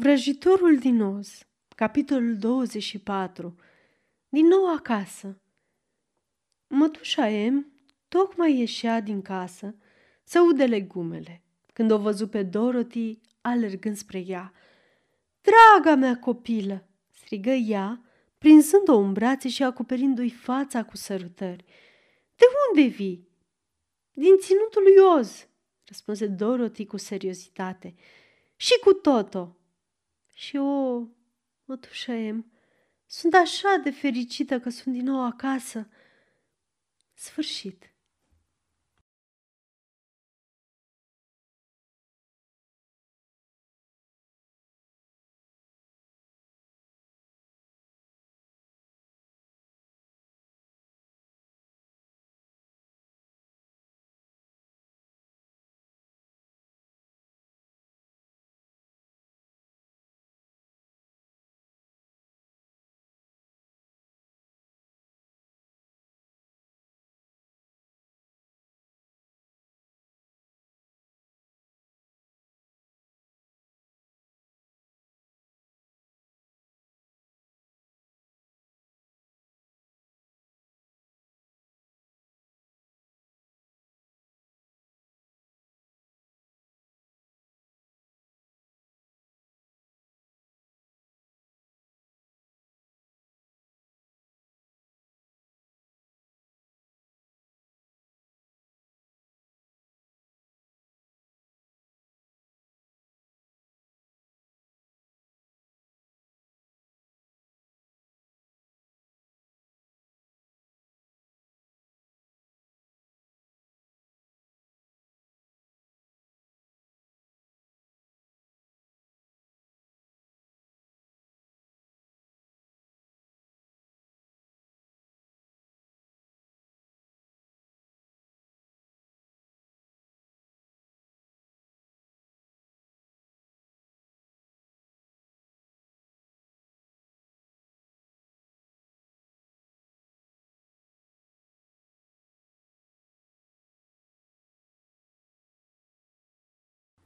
Vrăjitorul din Oz, capitolul 24 Din nou acasă Mătușa M tocmai ieșea din casă să ude legumele, când o văzu pe Dorothy alergând spre ea. Draga mea copilă!" strigă ea, prinzând-o în brațe și acoperindu-i fața cu sărutări. De unde vii?" Din ținutul lui Oz," răspunse Dorothy cu seriozitate. Și cu Toto." Și o, mătușă em, sunt așa de fericită că sunt din nou acasă. Sfârșit.